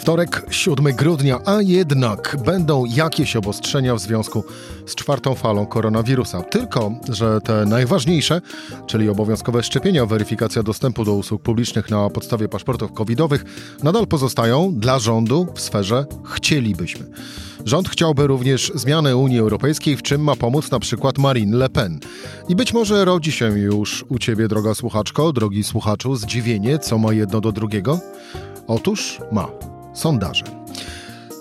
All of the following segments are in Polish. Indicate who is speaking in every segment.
Speaker 1: Wtorek, 7 grudnia, a jednak będą jakieś obostrzenia w związku z czwartą falą koronawirusa. Tylko, że te najważniejsze, czyli obowiązkowe szczepienia, weryfikacja dostępu do usług publicznych na podstawie paszportów covidowych, nadal pozostają dla rządu w sferze chcielibyśmy. Rząd chciałby również zmiany Unii Europejskiej, w czym ma pomóc na przykład Marine Le Pen. I być może rodzi się już u ciebie, droga słuchaczko, drogi słuchaczu, zdziwienie, co ma jedno do drugiego? Otóż ma. Sondaże.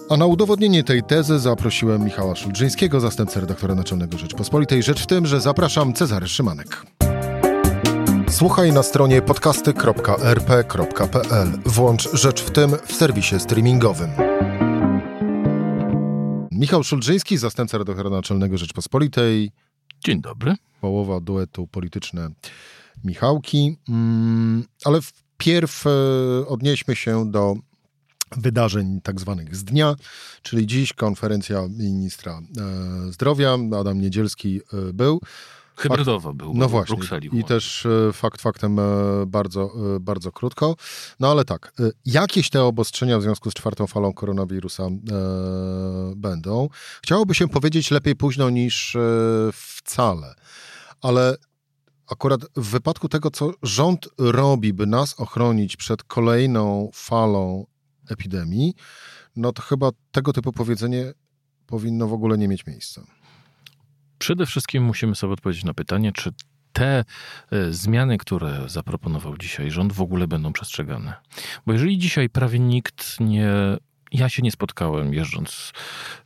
Speaker 1: A na udowodnienie tej tezy zaprosiłem Michała Szulżyńskiego, zastępcę redaktora naczelnego Rzeczpospolitej. Rzecz w tym, że zapraszam Cezary Szymanek. Słuchaj na stronie podcasty.rp.pl. Włącz Rzecz w tym w serwisie streamingowym. Michał Szulżyński, zastępca redaktora naczelnego Rzeczpospolitej.
Speaker 2: Dzień dobry.
Speaker 1: Połowa duetu polityczne Michałki. Mm, ale wpierw e, odnieśmy się do wydarzeń tak zwanych z dnia, czyli dziś konferencja ministra e, zdrowia, Adam Niedzielski e, był.
Speaker 2: Hybrydowo był.
Speaker 1: No właśnie. Brukseli I też e, fakt faktem bardzo, bardzo krótko. No ale tak, jakieś te obostrzenia w związku z czwartą falą koronawirusa będą. Chciałoby się powiedzieć lepiej późno niż wcale, ale akurat w wypadku tego, co rząd robi, by nas ochronić przed kolejną falą epidemii, no to chyba tego typu powiedzenie powinno w ogóle nie mieć miejsca.
Speaker 2: Przede wszystkim musimy sobie odpowiedzieć na pytanie, czy te e, zmiany, które zaproponował dzisiaj rząd, w ogóle będą przestrzegane. Bo jeżeli dzisiaj prawie nikt nie ja się nie spotkałem jeżdżąc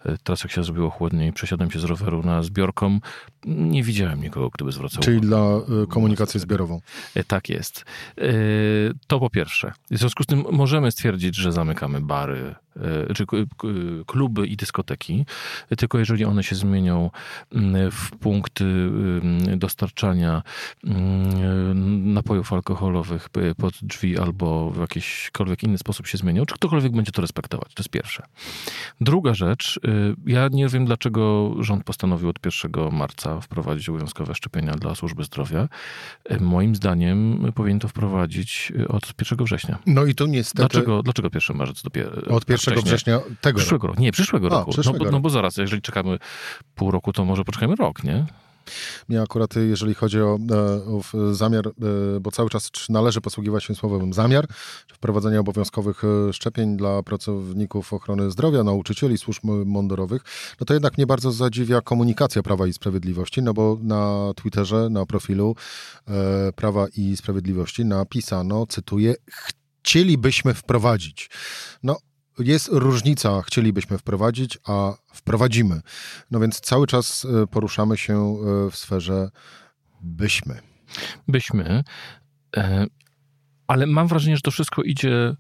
Speaker 2: e, teraz jak się zrobiło chłodniej, przesiadłem się z roweru na zbiorką, nie widziałem nikogo, kto by zwracał
Speaker 1: Czyli dla e, komunikację zbiorową.
Speaker 2: E, tak jest. To po pierwsze. W związku z tym możemy stwierdzić, że zamykamy bary, czy kluby i dyskoteki, tylko jeżeli one się zmienią mm, w punkty dostarczania mm, napojów alkoholowych pod drzwi albo w jakiśkolwiek inny sposób się zmienią, czy ktokolwiek będzie to respektować. To jest pierwsze. Druga rzecz, y, ja nie wiem, dlaczego rząd postanowił od 1 marca wprowadzić obowiązkowe szczepienia dla służby zdrowia. Moim zdaniem powinien to wprowadzić od 1 września.
Speaker 1: No i tu niestety...
Speaker 2: Dlaczego, dlaczego 1 marzec dopiero?
Speaker 1: Od 1 września tego
Speaker 2: przyszłego roku. Nie, przyszłego A, roku. Przyszłego no, bo, no bo zaraz, jeżeli czekamy pół roku, to może poczekajmy rok, nie?
Speaker 1: Mnie akurat, jeżeli chodzi o, e, o zamiar, e, bo cały czas należy posługiwać się słowem zamiar, wprowadzenia obowiązkowych e, szczepień dla pracowników ochrony zdrowia, nauczycieli, służb mundurowych, no to jednak mnie bardzo zadziwia komunikacja Prawa i Sprawiedliwości, no bo na Twitterze, na profilu Prawa i Sprawiedliwości napisano, cytuję, chcielibyśmy wprowadzić. No, jest różnica, chcielibyśmy wprowadzić, a wprowadzimy. No więc cały czas e, poruszamy się e, w sferze byśmy.
Speaker 2: Byśmy, e, ale mam wrażenie, że to wszystko idzie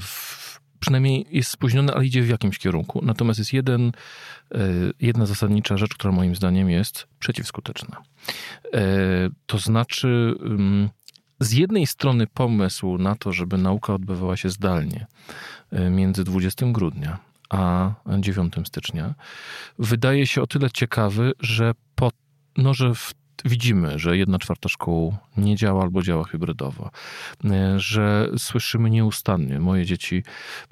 Speaker 2: w przynajmniej jest spóźnione, ale idzie w jakimś kierunku. Natomiast jest jeden, jedna zasadnicza rzecz, która moim zdaniem jest przeciwskuteczna. To znaczy, z jednej strony pomysł na to, żeby nauka odbywała się zdalnie e, między 20 grudnia a 9 stycznia, wydaje się o tyle ciekawy, że, po, no, że w widzimy, że jedna czwarta szkół nie działa albo działa hybrydowo, e, że słyszymy nieustannie. Moje dzieci,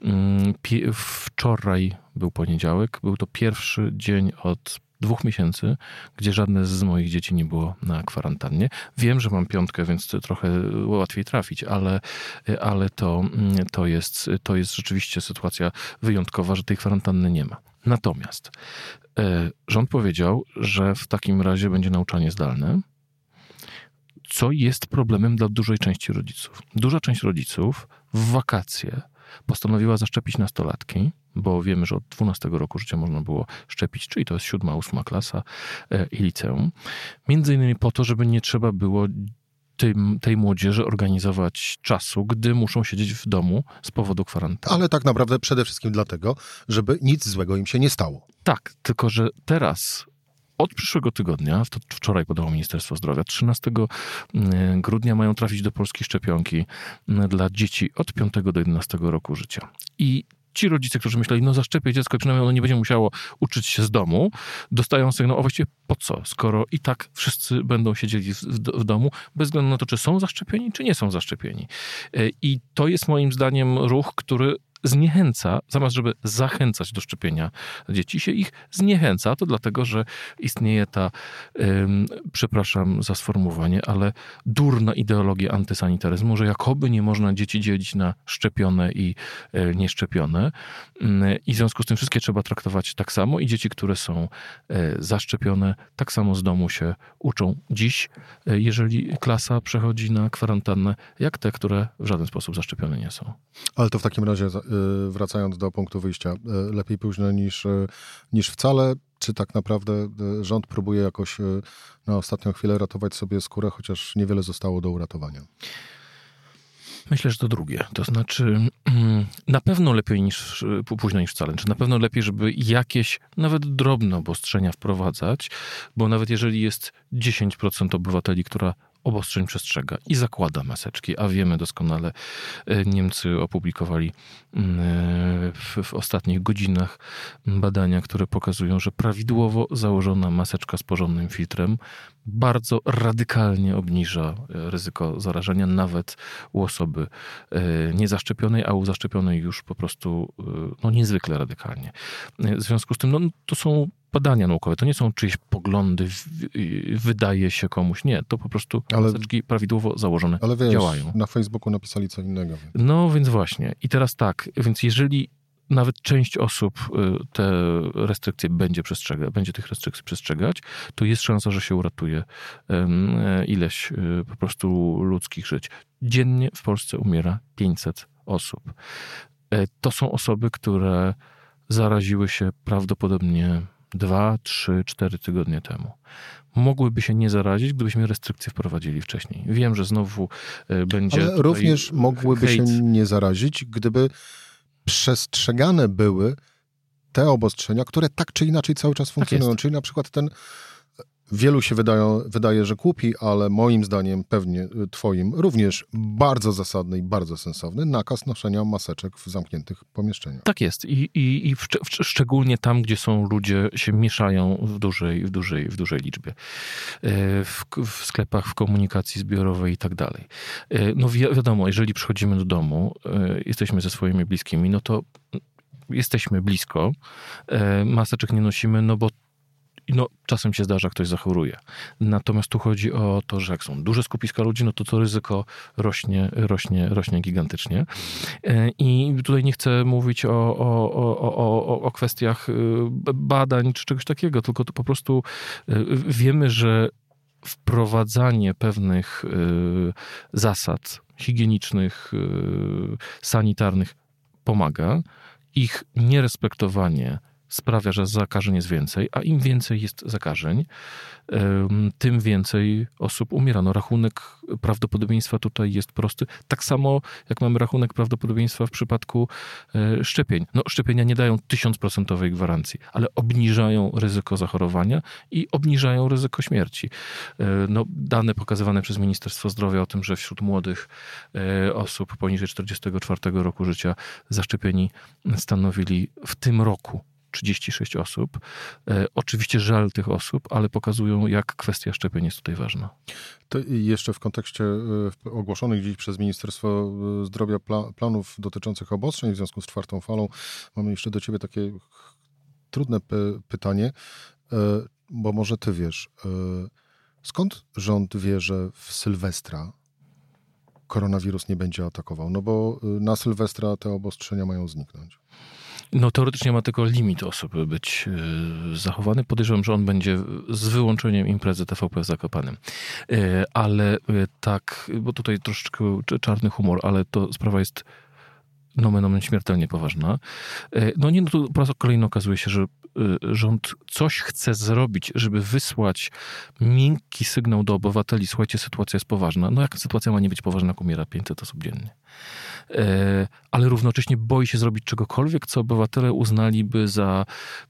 Speaker 2: mm, wczoraj był poniedziałek, był to pierwszy dzień od dwóch miesięcy, gdzie żadne z moich dzieci nie było na kwarantannie. Wiem, że mam piątkę, więc trochę łatwiej trafić, ale, ale to, to, jest, to jest rzeczywiście sytuacja wyjątkowa, że tej kwarantanny nie ma. Natomiast e, rząd powiedział, że w takim razie będzie nauczanie zdalne, co jest problemem dla dużej części rodziców. Duża część rodziców w wakacje postanowiła zaszczepić nastolatki, bo wiemy, że od 12 roku życia można było szczepić, czyli to jest siódma, ósma klasa e, i liceum. Między innymi po to, żeby nie trzeba było tej, tej młodzieży organizować czasu, gdy muszą siedzieć w domu z powodu kwarantanny.
Speaker 1: Ale tak naprawdę przede wszystkim dlatego, żeby nic złego im się nie stało.
Speaker 2: Tak, tylko że teraz od przyszłego tygodnia, to wczoraj podało Ministerstwo Zdrowia, 13 mm, grudnia mają trafić do Polski szczepionki mm, dla dzieci od 5 do 11 roku życia. I ci rodzice, którzy myśleli, no zaszczepię dziecko, przynajmniej ono nie będzie musiało uczyć się z domu, dostają sygnał, a właściwie po co, skoro i tak wszyscy będą siedzieli w, w, w domu, bez względu na to, czy są zaszczepieni, czy nie są zaszczepieni. E, I to jest moim zdaniem ruch, który zniechęca, zamiast żeby zachęcać do szczepienia dzieci, się ich zniechęca. To dlatego, że istnieje ta, ym, przepraszam za sformułowanie, ale durna ideologia antysanitaryzmu, że jakoby nie można dzieci dzielić na szczepione i y, nieszczepione. Y, I w związku z tym wszystkie trzeba traktować tak samo i dzieci, które są y, zaszczepione, tak samo z domu się uczą dziś, y, jeżeli klasa przechodzi na kwarantannę, jak te, które w żaden sposób zaszczepione nie są.
Speaker 1: Ale to w takim razie wracając do punktu wyjścia, y, lepiej późno niż, y, niż wcale? Czy tak naprawdę rząd próbuje jakoś na ostatnią chwilę ratować sobie skórę, chociaż niewiele zostało do uratowania?
Speaker 2: Myślę, że to drugie. To znaczy, na pewno lepiej niż późno niż wcale. Czy na pewno lepiej, żeby jakieś nawet drobne obostrzenia wprowadzać, bo nawet jeżeli jest 10% obywateli, która obostrzeń przestrzega i zakłada maseczki, a wiemy doskonale, e, Niemcy opublikowali mm, e, w, w, ostatnich godzinach badania, które pokazują, że prawidłowo założona maseczka z porządnym filtrem bardzo radykalnie obniża e, ryzyko zarażenia nawet u osoby niezaszczepionej, a u zaszczepionej już po prostu no, niezwykle radykalnie. W związku z tym no, to są badania naukowe, to nie są czyjeś poglądy, wydaje się komuś. Nie, to po prostu ale, maseczki prawidłowo założone
Speaker 1: ale wiesz,
Speaker 2: działają.
Speaker 1: na Facebooku napisali co innego.
Speaker 2: Więc. No więc właśnie. I teraz tak, więc jeżeli nawet część osób y, te restrykcje będzie przestrzegać, będzie tych restrykcji przestrzegać, to jest szansa, że się uratuje ileś y, po prostu ludzkich żyć. Dziennie w Polsce umiera 500 osób. E, to są osoby, które zaraziły się prawdopodobnie dwa, trzy, cztery tygodnie temu. Mogłyby się nie zarazić, gdybyśmy restrykcje wprowadzili wcześniej. Wiem, że znowu e, będzie.
Speaker 1: Ale również mogłyby hejt. się nie zarazić, gdyby przestrzegane były te obostrzenia, które tak czy inaczej cały czas tak funkcjonują. Tak Czyli na przykład ten Wielu się wydają, wydaje, że głupi, ale moim zdaniem, pewnie y, twoim, również bardzo zasadny i bardzo sensowny nakaz noszenia maseczek w zamkniętych pomieszczeniach.
Speaker 2: Tak jest i, i, i w, w, szczególnie tam, gdzie są ludzie, się mieszają w dużej, w dużej, w dużej liczbie. E, w, w sklepach, w komunikacji zbiorowej i tak dalej. E, no wi wiadomo, jeżeli przychodzimy do domu, e, jesteśmy ze swoimi bliskimi, no to jesteśmy blisko, maseczek nie nosimy, no bo no, czasem się zdarza, ktoś zachoruje. Natomiast tu chodzi o to, że jak są duże skupiska ludzi, no to to ryzyko rośnie, rośnie, rośnie gigantycznie. E, I tutaj nie chcę mówić o, o, o, o, o kwestiach y, badań czy czegoś takiego, tylko to po prostu y, wiemy, że wprowadzanie pewnych y, zasad higienicznych, sanitarnych pomaga. Ich nierespektowanie sprawia, że zakażeń jest więcej, a im więcej jest zakażeń, tym więcej osób umiera. No, rachunek prawdopodobieństwa tutaj jest prosty. Tak samo jak mamy rachunek prawdopodobieństwa w przypadku e, szczepień. No, szczepienia nie dają tysiącprocentowej gwarancji, ale obniżają ryzyko zachorowania i obniżają ryzyko śmierci. E, no, dane pokazywane przez Ministerstwo Zdrowia o tym, że wśród młodych e, osób poniżej 44 roku życia zaszczepieni stanowili w tym roku 36 osób. E, oczywiście żal tych osób, ale pokazują, jak kwestia szczepień jest tutaj ważna.
Speaker 1: To jeszcze w kontekście e, ogłoszonych dziś przez Ministerstwo e, Zdrowia planów dotyczących obostrzeń w związku z czwartą falą, mamy jeszcze do ciebie takie trudne pytanie, bo może ty wiesz, skąd rząd wie, że w Sylwestra koronawirus nie będzie atakował? No bo na Sylwestra te obostrzenia mają zniknąć.
Speaker 2: No teoretycznie ma tylko limit osób być e, zachowany. Podejrzewam, że on będzie z wyłączeniem imprezy TVP w Zakopanem. E, ale e, tak, bo tutaj troszeczkę czarny humor, ale to sprawa jest nomen omen śmiertelnie poważna. No nie, no tu po raz kolejny okazuje się, że rząd coś chce zrobić, żeby wysłać miękki sygnał do obywateli, słuchajcie, sytuacja jest poważna. No jak sytuacja ma nie być poważna, jak umiera 500 osób dziennie? E, ale równocześnie boi się zrobić czegokolwiek, co obywatele uznaliby za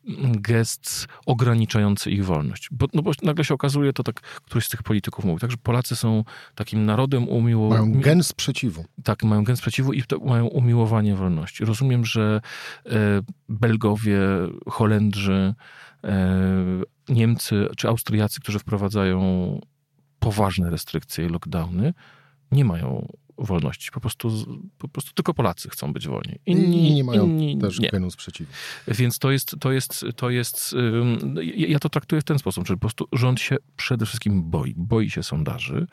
Speaker 2: mm, gest ograniczający ich wolność. Bo, no bo nagle się okazuje, to tak któryś z tych polityków mówi, tak, że Polacy są takim narodem umiłowanym.
Speaker 1: Mają gen sprzeciwu.
Speaker 2: Tak, mają gen sprzeciwu i mają umiłowanie wolności. Rozumiem, że e, Belgowie, Holendrzy, e, Niemcy czy Austriacy, którzy wprowadzają poważne restrykcje i lockdowny, nie mają wolności. Po prostu, po prostu tylko Polacy chcą być wolni.
Speaker 1: Inni, nie mają inni, też nie. genu sprzeciwu.
Speaker 2: Więc to jest, to jest, to jest ja to traktuję w ten sposób, że po prostu rząd się przede wszystkim boi. Boi się sondaży,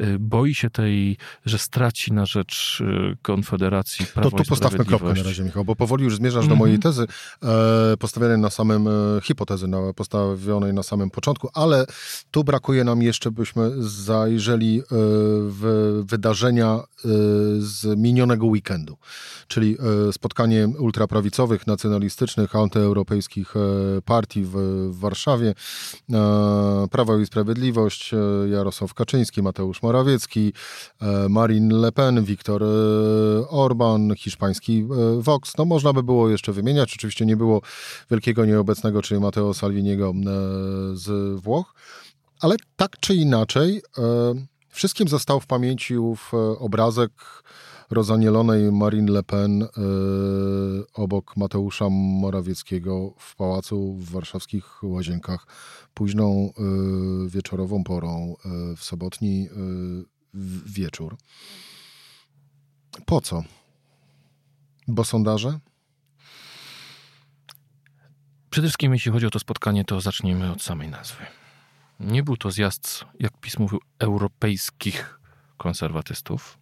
Speaker 2: y, boi się tej, że straci na rzecz y, Konfederacji Prawo
Speaker 1: To tu postawmy kropkę na razie, Michał, bo powoli już zmierzasz mm -hmm. do mojej mhm. tezy, e, postawionej na samym, e, hipotezy na, postawionej na samym początku, ale tu brakuje nam jeszcze, byśmy zajrzeli e, w wydarzenia Z minionego weekendu, czyli y, spotkanie ultraprawicowych, nacjonalistycznych, antyeuropejskich y, partii w, w Warszawie. Prawo i Sprawiedliwość, Jarosław Kaczyński, Mateusz Morawiecki, Marine Le Pen, Viktor Orban, hiszpański Vox. No można by było jeszcze wymieniać. Oczywiście nie było wielkiego nieobecnego, czyli Matteo Salviniego z Włoch. Ale tak czy inaczej, Wszystkim został w pamięci ów e, obrazek rozanielonej Marine Le Pen y, obok Mateusza Morawieckiego w pałacu w warszawskich Łazienkach późną y, wieczorową porą w sobotni wieczór. Po co? Bo sondaże?
Speaker 2: Przede wszystkim, jeśli chodzi o to spotkanie, to zacznijmy od samej nazwy. Nie był to zjazd, jak PiS mówił, europejskich konserwatystów,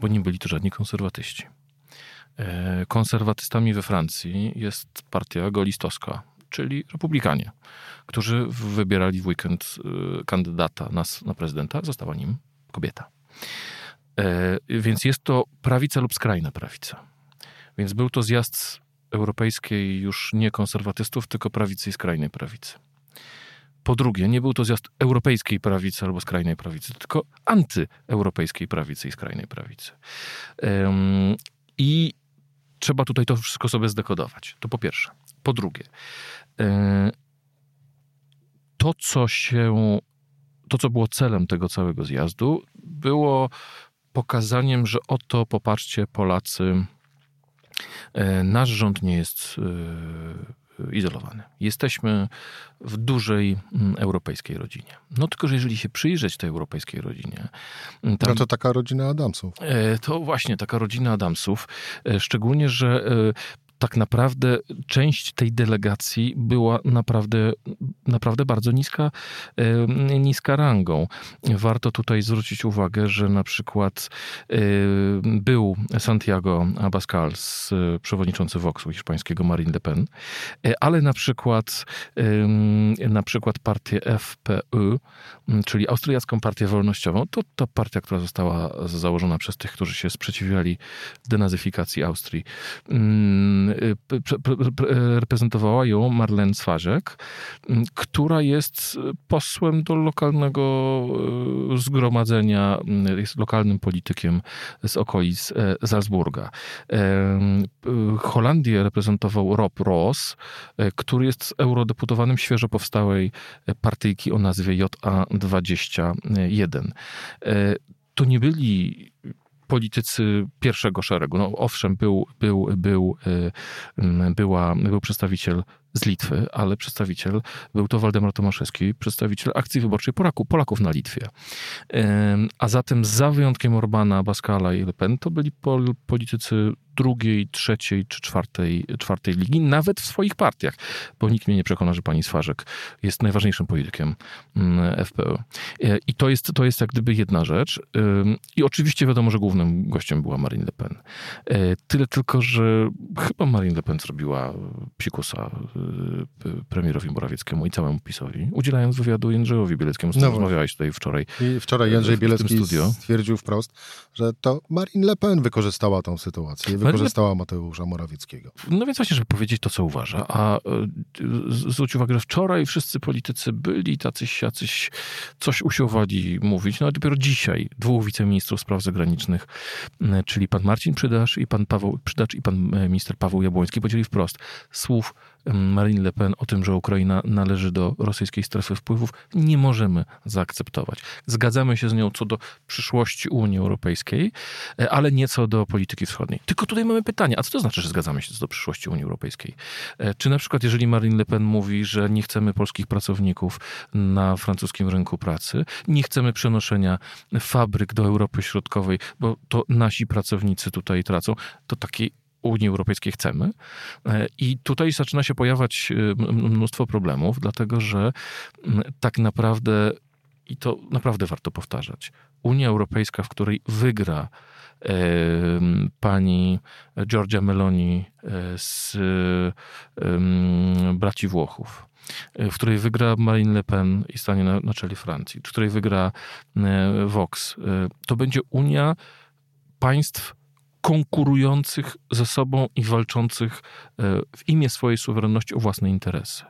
Speaker 2: bo nie byli to żadni konserwatyści. E, konserwatystami we Francji jest partia golistowska, czyli republikanie, którzy wybierali w weekend e, kandydata na, na prezydenta, została nim kobieta. E, więc jest to prawica lub skrajna prawica. Więc był to zjazd europejskiej już nie konserwatystów, tylko prawicy i skrajnej prawicy. Po drugie, nie był to zjazd europejskiej prawicy albo skrajnej prawicy, tylko antyeuropejskiej prawicy i skrajnej prawicy. I trzeba tutaj to wszystko sobie zdekodować. To po pierwsze. Po drugie, e, to, co się, to, co było celem tego całego zjazdu, było pokazaniem, że oto, popatrzcie, Polacy, e, nasz rząd nie jest e, izolowany. Jesteśmy w dużej mm, europejskiej rodzinie. No tylko, że jeżeli się przyjrzeć tej europejskiej rodzinie...
Speaker 1: Mm, tam, no to taka rodzina Adamsów.
Speaker 2: E, to właśnie taka rodzina Adamsów. E, szczególnie, że e, tak naprawdę część tej delegacji była naprawdę, naprawdę bardzo niska, niska rangą. Warto tutaj zwrócić uwagę, że na przykład był Santiago Abascal, przewodniczący Voxu hiszpańskiego Marine Le Pen, e, ale na przykład na przykład partię FPÖ, czyli Austriacką Partię Wolnościową, to ta partia, która została założona przez tych, którzy się sprzeciwiali denazyfikacji Austrii reprezentowała ją Marlene Swarzek, która jest posłem do lokalnego y, zgromadzenia, y, jest lokalnym politykiem z okolic e, Salzburga. Holandię reprezentował Rob Ross, e, który jest eurodeputowanym świeżo powstałej partyjki o nazwie JA21. E, to nie byli politycy pierwszego szeregu. No, owszem, był, był, był, y, była, był przedstawiciel z Litwy, ale przedstawiciel, był to Waldemar Tomaszewski, przedstawiciel akcji wyborczej Polaków, Polaków na Litwie. A zatem za wyjątkiem Orbana, Baskala i Le Pen, to byli politycy drugiej, trzeciej czy czwartej, czwartej ligi, nawet w swoich partiach, bo nikt mnie nie przekona, że pani Swarzek jest najważniejszym politykiem mm, FPÖ. E, I to jest, to jest jak gdyby jedna rzecz. I oczywiście wiadomo, że głównym gościem była Marine Le Pen. E, tyle tylko, że chyba Marine Le Pen zrobiła psikusa premierowi Morawieckiemu i całemu PiSowi, udzielając wywiadu Jędrzejowi Bieleckiemu, z którym no rozmawiałeś tutaj wczoraj.
Speaker 1: I wczoraj Jędrzej Bielecki stwierdził wprost, że to Marine Le Pen wykorzystała tą sytuację, wykorzystała Le... Mateusza Morawieckiego.
Speaker 2: No więc właśnie, żeby powiedzieć to, co uważa. A zwróć uwagę, że wczoraj wszyscy politycy byli tacyś, jacyś coś usiłowali mówić. No a dopiero dzisiaj dwóch wiceministrów spraw zagranicznych, czyli pan Marcin Przydasz i pan Paweł Przydacz i pan minister Paweł Jabłoński powiedzieli wprost słów Marine Le Pen o tym, że Ukraina należy do rosyjskiej strefy wpływów, nie możemy zaakceptować. Zgadzamy się z nią co do przyszłości Unii Europejskiej, e, ale nie co do polityki wschodniej. Tylko tutaj mamy pytanie, a co to znaczy, że zgadzamy się co do przyszłości Unii Europejskiej? E, czy na przykład, jeżeli Marine Le Pen mówi, że nie chcemy polskich pracowników na francuskim rynku pracy, nie chcemy przenoszenia fabryk do Europy Środkowej, bo to nasi pracownicy tutaj tracą, to takiej Unii Europejskiej chcemy. E, I tutaj zaczyna się pojawiać e, mnóstwo problemów, dlatego że tak naprawdę, i to naprawdę warto powtarzać, Unia Europejska, w której wygra e, pani Giorgia Meloni z braci Włochów, w której wygra Marine Le Pen i stanie na, na czele Francji, w której wygra Vox, to będzie Unia państw konkurujących ze sobą i walczących e, w imię swojej suwerenności o własne interesy.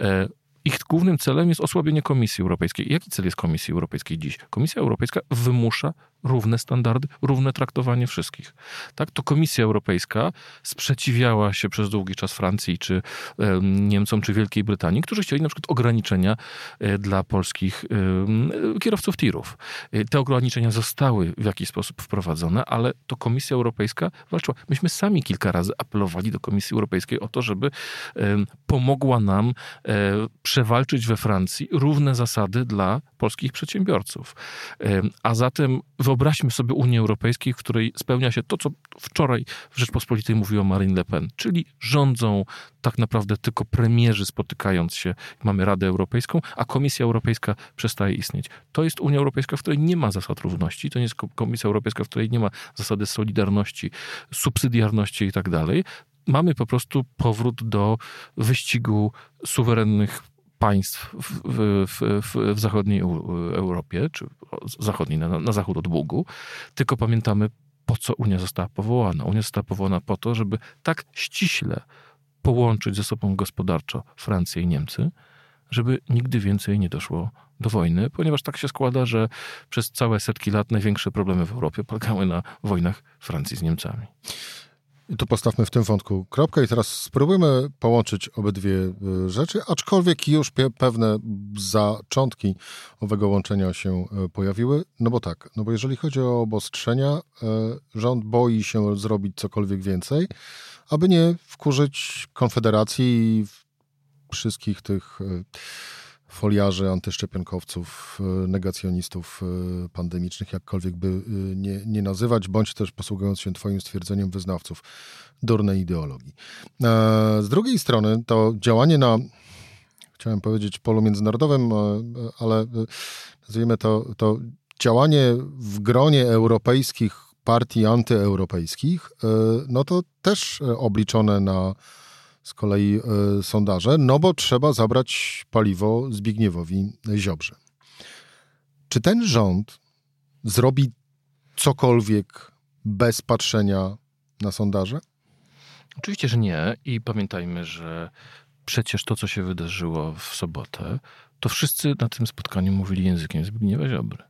Speaker 2: E, ich głównym celem jest osłabienie Komisji Europejskiej. Jaki cel jest Komisji Europejskiej dziś? Komisja Europejska wymusza równe standardy, równe traktowanie wszystkich. Tak, to Komisja Europejska sprzeciwiała się przez długi czas Francji, czy e, Niemcom, czy Wielkiej Brytanii, którzy chcieli na przykład ograniczenia e, dla polskich e, kierowców tirów. Te ograniczenia zostały w jakiś sposób wprowadzone, ale to Komisja Europejska walczyła. Myśmy sami kilka razy apelowali do Komisji Europejskiej o to, żeby pomogła nam przewalczyć we Francji równe zasady dla polskich przedsiębiorców. A zatem wyobraźmy sobie Unię Europejską, w której spełnia się to, co wczoraj w Rzeczpospolitej mówiła Marine Le Pen, czyli rządzą tak naprawdę tylko premierzy spotykając się, mamy Radę Europejską, a Komisja Europejska przestaje istnieć. To jest Unia Europejska, w której nie ma zasad równości, to nie jest Komisja Europejska, w której nie ma zasady solidarności, subsydiarności i tak dalej. Mamy po prostu powrót do wyścigu suwerennych państw w, w, w, w zachodniej Europie, czy zachodniej, na, na zachód od Bugu, tylko pamiętamy, po co Unia została powołana. Unia została powołana po to, żeby tak ściśle połączyć ze sobą gospodarczo Francję i Niemcy, żeby nigdy więcej nie doszło do wojny, ponieważ tak się składa, że przez całe setki lat największe problemy w Europie polegały na wojnach Francji z Niemcami.
Speaker 1: I tu postawmy w tym wątku kropkę i teraz spróbujmy połączyć obydwie y, rzeczy, aczkolwiek już pewne zaczątki owego łączenia się y, pojawiły. No bo tak, no bo jeżeli chodzi o obostrzenia, y, rząd boi się zrobić cokolwiek więcej, aby nie wkurzyć Konfederacji i wszystkich tych foliarzy, antyszczepionkowców, e, negacjonistów e, pandemicznych, jakkolwiek by e, nie, nie nazywać, bądź też posługując się Twoim stwierdzeniem wyznawców durnej ideologii. Z drugiej strony to działanie na, chciałem powiedzieć, polu międzynarodowym, ale nazwijmy to, to działanie w gronie europejskich partii antyeuropejskich, no to też obliczone na z kolei y, sondaże, no bo trzeba zabrać paliwo Zbigniewowi Ziobrze. Czy ten rząd zrobi cokolwiek bez patrzenia na sondaże?
Speaker 2: Oczywiście, że nie. I pamiętajmy, że przecież to, co się wydarzyło w sobotę, to wszyscy na tym spotkaniu mówili językiem Zbigniewa Ziobry.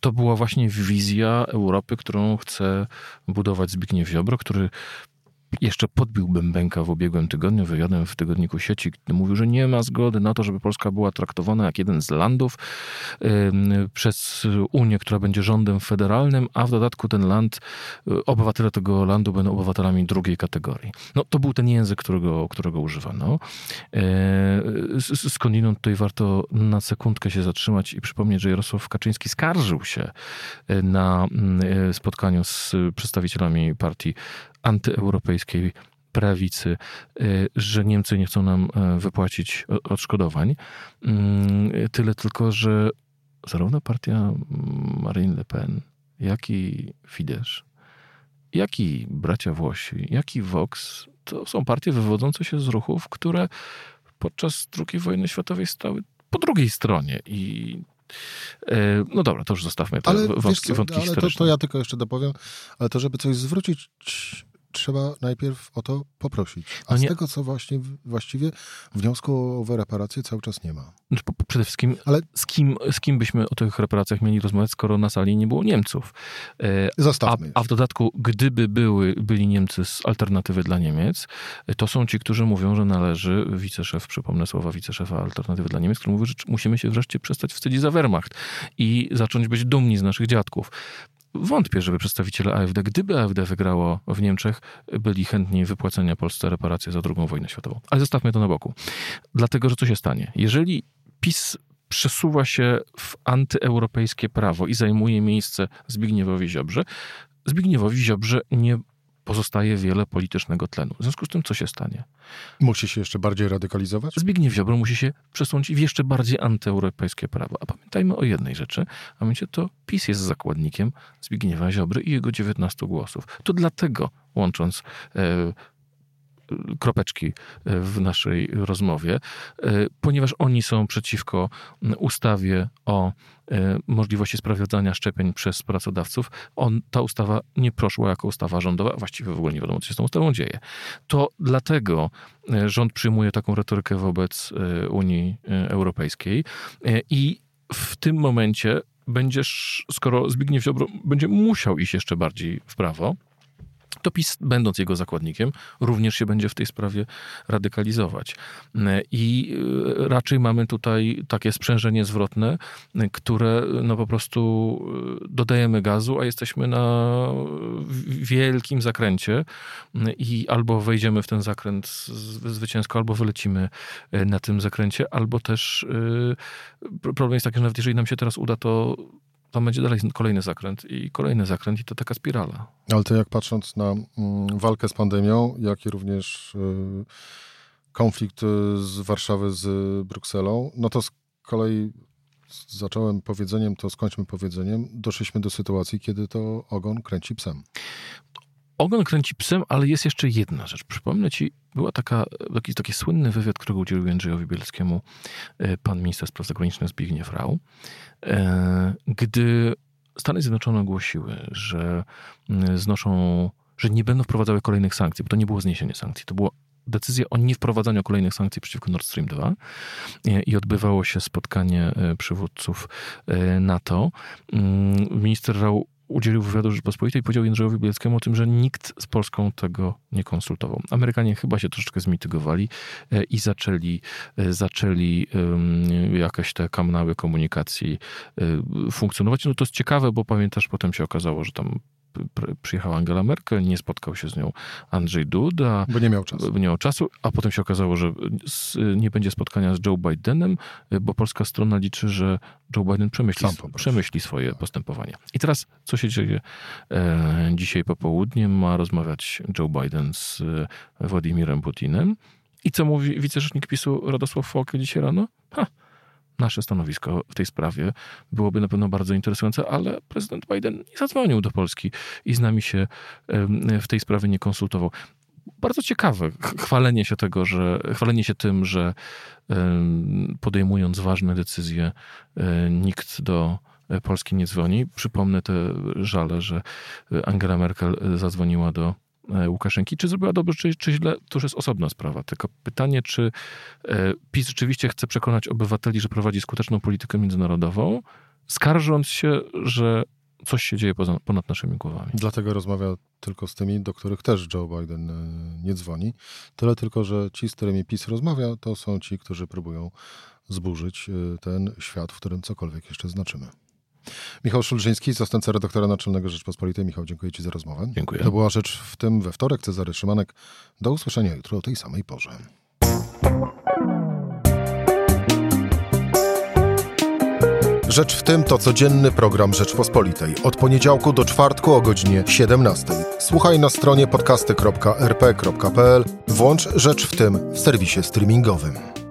Speaker 2: To była właśnie wizja Europy, którą chce budować Zbigniew Ziobro, który jeszcze podbiłbym Bęka w ubiegłym tygodniu wywiadem w tygodniku sieci, gdy mówił, że nie ma zgody na to, żeby Polska była traktowana jak jeden z landów przez Unię, która będzie rządem federalnym, a w dodatku ten land, y, obywatele tego landu będą obywatelami drugiej kategorii. No to był ten język, którego, którego używano. E, skądinąd tutaj warto na sekundkę się zatrzymać i przypomnieć, że Jarosław Kaczyński skarżył się e, na e, spotkaniu z przedstawicielami partii antyeuropejskiej prawicy, y, że Niemcy nie chcą nam e, wypłacić odszkodowań. Mm, tyle tylko, że zarówno partia Marine Le Pen, jak i Fidesz jak i bracia Włosi, jak i Vox to są partie wywodzące się z ruchów, które podczas II wojny światowej stały po drugiej stronie i e, no dobra, to już zostawmy te
Speaker 1: ale
Speaker 2: wątki,
Speaker 1: co,
Speaker 2: wątki
Speaker 1: ale
Speaker 2: historyczne.
Speaker 1: To, to ja tylko jeszcze dopowiem, ale to żeby coś zwrócić trzeba najpierw o to poprosić. A
Speaker 2: No
Speaker 1: z tego, co właśnie, właściwie wniosku o reparację cały czas nie ma.
Speaker 2: Znaczy, Przede wszystkim,
Speaker 1: Ale-
Speaker 2: z, kim, z kim byśmy o tych reparacjach mieli rozmawiać, skoro na sali nie było Niemców? E, A,
Speaker 1: Zostawmy
Speaker 2: a
Speaker 1: już.
Speaker 2: w dodatku, gdyby były, byli Niemcy z alternatywy dla Niemiec, to są ci, którzy mówią, że należy, wiceszef, przypomnę słowa wiceszefa alternatywy dla Niemiec, który mówi, że musimy się wreszcie przestać wstydzić za Wehrmacht i zacząć być dumni z naszych dziadków. Wątpię, żeby przedstawiciele AfD, gdyby AfD wygrało w Niemczech, byli chętni wypłacenia Polsce reparacje za II wojnę światową. Ale zostawmy to na boku. Dlatego, że co się stanie? Jeżeli PiS przesuwa się w antyeuropejskie prawo i zajmuje miejsce Zbigniewowi Ziobrze, Zbigniewowi Ziobrze nie pozostaje wiele politycznego tlenu. W związku z tym, co się stanie?
Speaker 1: Musi się jeszcze bardziej radykalizować?
Speaker 2: Zbigniew Ziobro musi się przesunąć w jeszcze bardziej antyeuropejskie prawo. A pamiętajmy o jednej rzeczy, a mianowicie to PiS jest zakładnikiem Zbigniewa Ziobry i jego 19 głosów. To dlatego, łącząc e, kropeczki e, w naszej rozmowie, e, ponieważ oni są przeciwko ustawie o e, możliwości sprawdzania szczepień przez pracodawców. On, ta ustawa nie proszła jako ustawa rządowa, właściwie w ogóle nie wiadomo, co się z tą ustawą dzieje. To dlatego rząd przyjmuje taką retorykę wobec Unii Europejskiej i w tym momencie będziesz, skoro Zbigniew Ziobro będzie musiał iść jeszcze bardziej w prawo, to PiS, będąc jego zakładnikiem, również się będzie w tej sprawie radykalizować. I e, raczej mamy tutaj takie sprzężenie zwrotne, które no po prostu e, dodajemy gazu, a jesteśmy na wielkim zakręcie e, i albo wejdziemy w ten zakręt zwycięsko, albo wylecimy na tym zakręcie, albo też pro- problem jest taki, że nawet jeżeli nam się teraz uda, to tam będzie dalej kolejny zakręt i kolejny zakręt i to taka spirala.
Speaker 1: Ale to jak patrząc na mm, walkę z pandemią, jak i również y, konflikt y, z Warszawy z Brukselą, no to z kolei zacząłem powiedzeniem, to skończmy powiedzeniem. Doszliśmy do sytuacji, kiedy to ogon kręci psem.
Speaker 2: Ogon kręci psem, ale jest jeszcze jedna rzecz. Przypomnę ci, była taka, taki, taki słynny wywiad, którego udzielił Jędrzejowi Bielskiemu e, pan minister spraw zagranicznych Zbigniew Rau, e, gdy Stany Zjednoczone ogłosiły, że znoszą, że nie będą wprowadzały kolejnych sankcji, bo to nie było zniesienie sankcji, to była decyzja o niewprowadzaniu kolejnych sankcji przeciwko Nord Stream 2 e, i odbywało się spotkanie przywódców NATO. Minister Rau udzielił wywiadu Rzeczpospolitej powiedział Jędrzejowi Bielskiemu o tym, że nikt z Polską tego nie konsultował. Amerykanie chyba się troszeczkę zmitygowali e, i zaczęli, e, zaczęli jakieś te kanały komunikacji e, funkcjonować. No to jest ciekawe, bo pamiętasz, potem się okazało, że tam przyjechała Angela Merkel, nie spotkał się z nią Andrzej Duda,
Speaker 1: Bo nie miał czasu.
Speaker 2: nie miał czasu, a potem się okazało, że nie będzie spotkania z Joe Bidenem, bo polska strona liczy, że Joe Biden przemyśli, przemyśli swoje postępowanie. I teraz, co się dzieje e, dzisiaj popołudniem? Ma rozmawiać Joe Biden z e, Władimirem Putinem. I co mówi wicerzecznik PiSu Radosław Fołkę dzisiaj rano? Ha, nasze stanowisko w tej sprawie byłoby na pewno bardzo interesujące, ale prezydent Biden nie zadzwonił do Polski i z nami się w tej sprawie nie konsultował bardzo ciekawe ch- chwalenie się tego, że chwalenie się tym, że podejmując ważne decyzje, e, nikt do e, Polski nie dzwoni. Przypomnę te żale, że e, Angela Merkel zadzwoniła do Łukaszenki. Czy zrobiła dobrze, czy, czy źle, to już jest osobna sprawa. Tylko pytanie, czy e, PiS rzeczywiście chce przekonać obywateli, że prowadzi skuteczną politykę międzynarodową, skarżąc się, że coś się dzieje poza, ponad naszymi głowami.
Speaker 1: Dlatego rozmawia tylko z tymi, do których też Joe Biden e, nie dzwoni. Tyle tylko, że ci, z którymi PiS rozmawia, to są ci, którzy próbują zburzyć e, ten świat, w którym cokolwiek jeszcze znaczymy. Michał Szulżyński, zastępca redaktora naczelnego Rzeczpospolitej. Michał, dziękuję Ci za rozmowę.
Speaker 2: Dziękuję.
Speaker 1: To była rzecz w tym we wtorek. Cezary Szymanek. Do usłyszenia jutro o tej samej porze. Rzecz w tym to codzienny program Rzeczpospolitej. Od poniedziałku do czwartku o godzinie 17. Słuchaj na stronie podcasty.rp.pl. Włącz Rzecz w tym w serwisie streamingowym.